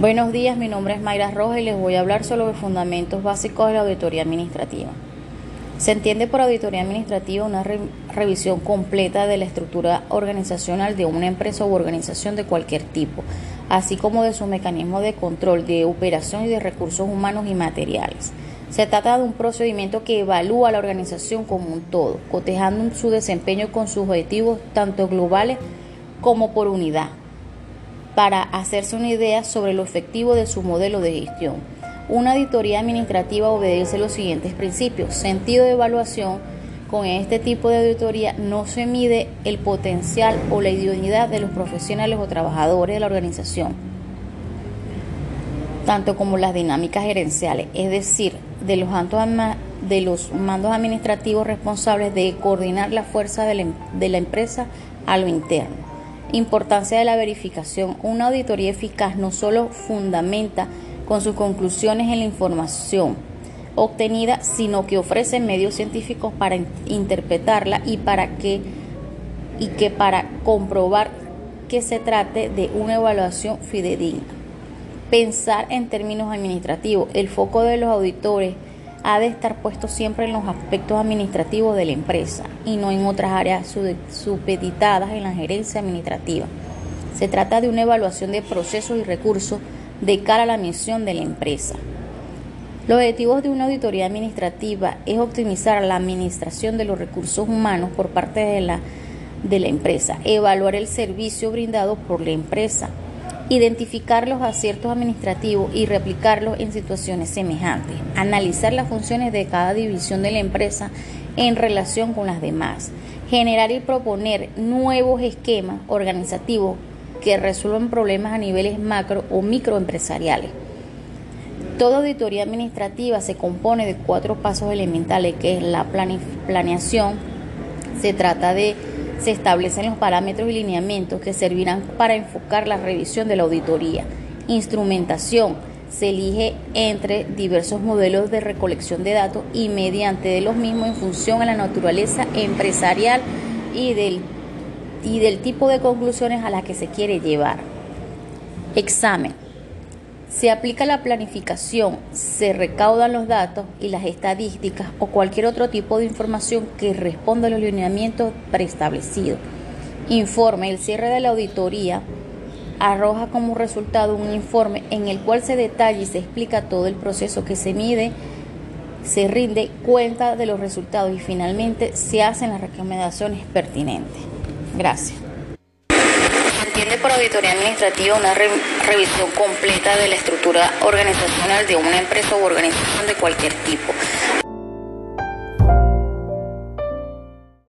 Buenos días, mi nombre es Mayra Rojas y les voy a hablar sobre los fundamentos básicos de la auditoría administrativa. Se entiende por auditoría administrativa una re revisión completa de la estructura organizacional de una empresa u organización de cualquier tipo, así como de su mecanismo de control de operación y de recursos humanos y materiales. Se trata de un procedimiento que evalúa la organización como un todo, cotejando su desempeño con sus objetivos tanto globales como por unidad para hacerse una idea sobre lo efectivo de su modelo de gestión. Una auditoría administrativa obedece los siguientes principios. Sentido de evaluación. Con este tipo de auditoría no se mide el potencial o la idoneidad de los profesionales o trabajadores de la organización, tanto como las dinámicas gerenciales, es decir, de los, de los mandos administrativos responsables de coordinar la fuerza de la, em-, de la empresa a lo interno. Importancia de la verificación. Una auditoría eficaz no solo fundamenta con sus conclusiones en la información obtenida, sino que ofrece medios científicos para interpretarla y para que y que para comprobar que se trate de una evaluación fidedigna. Pensar en términos administrativos. El foco de los auditores ha de estar puesto siempre en los aspectos administrativos de la empresa y no en otras áreas supeditadas en la gerencia administrativa. Se trata de una evaluación de procesos y recursos de cara a la misión de la empresa. Los objetivos de una auditoría administrativa es optimizar la administración de los recursos humanos por parte de la, de la empresa, evaluar el servicio brindado por la empresa, identificar los aciertos administrativos y replicarlos en situaciones semejantes, analizar las funciones de cada división de la empresa en relación con las demás, generar y proponer nuevos esquemas organizativos que resuelvan problemas a niveles macro o microempresariales. Toda auditoría administrativa se compone de cuatro pasos elementales, que es la planeación, se trata de se establecen los parámetros y lineamientos que servirán para enfocar la revisión de la auditoría. Instrumentación. Se elige entre diversos modelos de recolección de datos y mediante de los mismos en función a la naturaleza empresarial y del, y del tipo de conclusiones a las que se quiere llevar. Examen se aplica la planificación, se recaudan los datos y las estadísticas o cualquier otro tipo de información que responda a los lineamientos preestablecidos. Informe. El cierre de la auditoría arroja como resultado un informe en el cual se detalla y se explica todo el proceso que se mide, se rinde cuenta de los resultados y finalmente se hacen las recomendaciones pertinentes. Gracias por auditoría administrativa una revisión completa de la estructura organizacional de una empresa u organización de cualquier tipo,